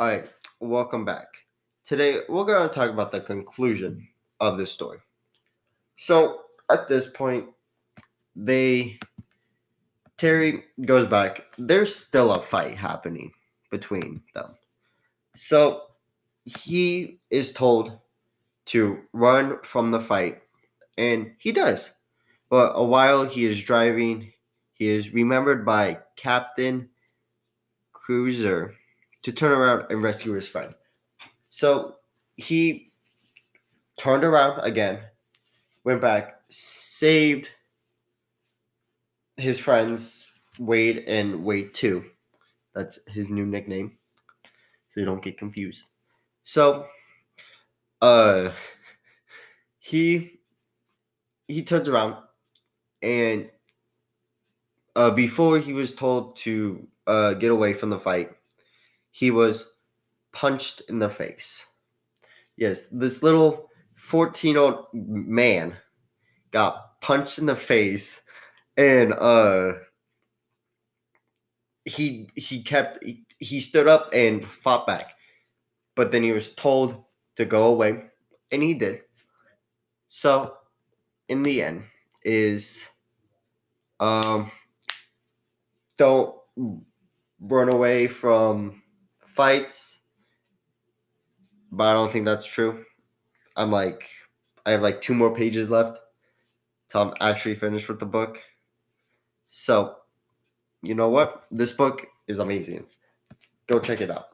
All right, welcome back. Today we're going to talk about the conclusion of this story. So at this point, they Terry goes back. There's still a fight happening between them. So he is told to run from the fight, and he does. But a while he is driving, he is remembered by Captain Cruiser to turn around and rescue his friend. So he turned around again, went back, saved his friends Wade and Wade 2. That's his new nickname. So you don't get confused. So uh he he turns around and uh before he was told to uh get away from the fight, he was punched in the face. Yes, this little 14 year old man got punched in the face and uh he he kept he, he stood up and fought back but then he was told to go away and he did so in the end is um don't run away from fights but i don't think that's true i'm like i have like two more pages left till i'm actually finished with the book so, you know what? This book is amazing. Go check it out.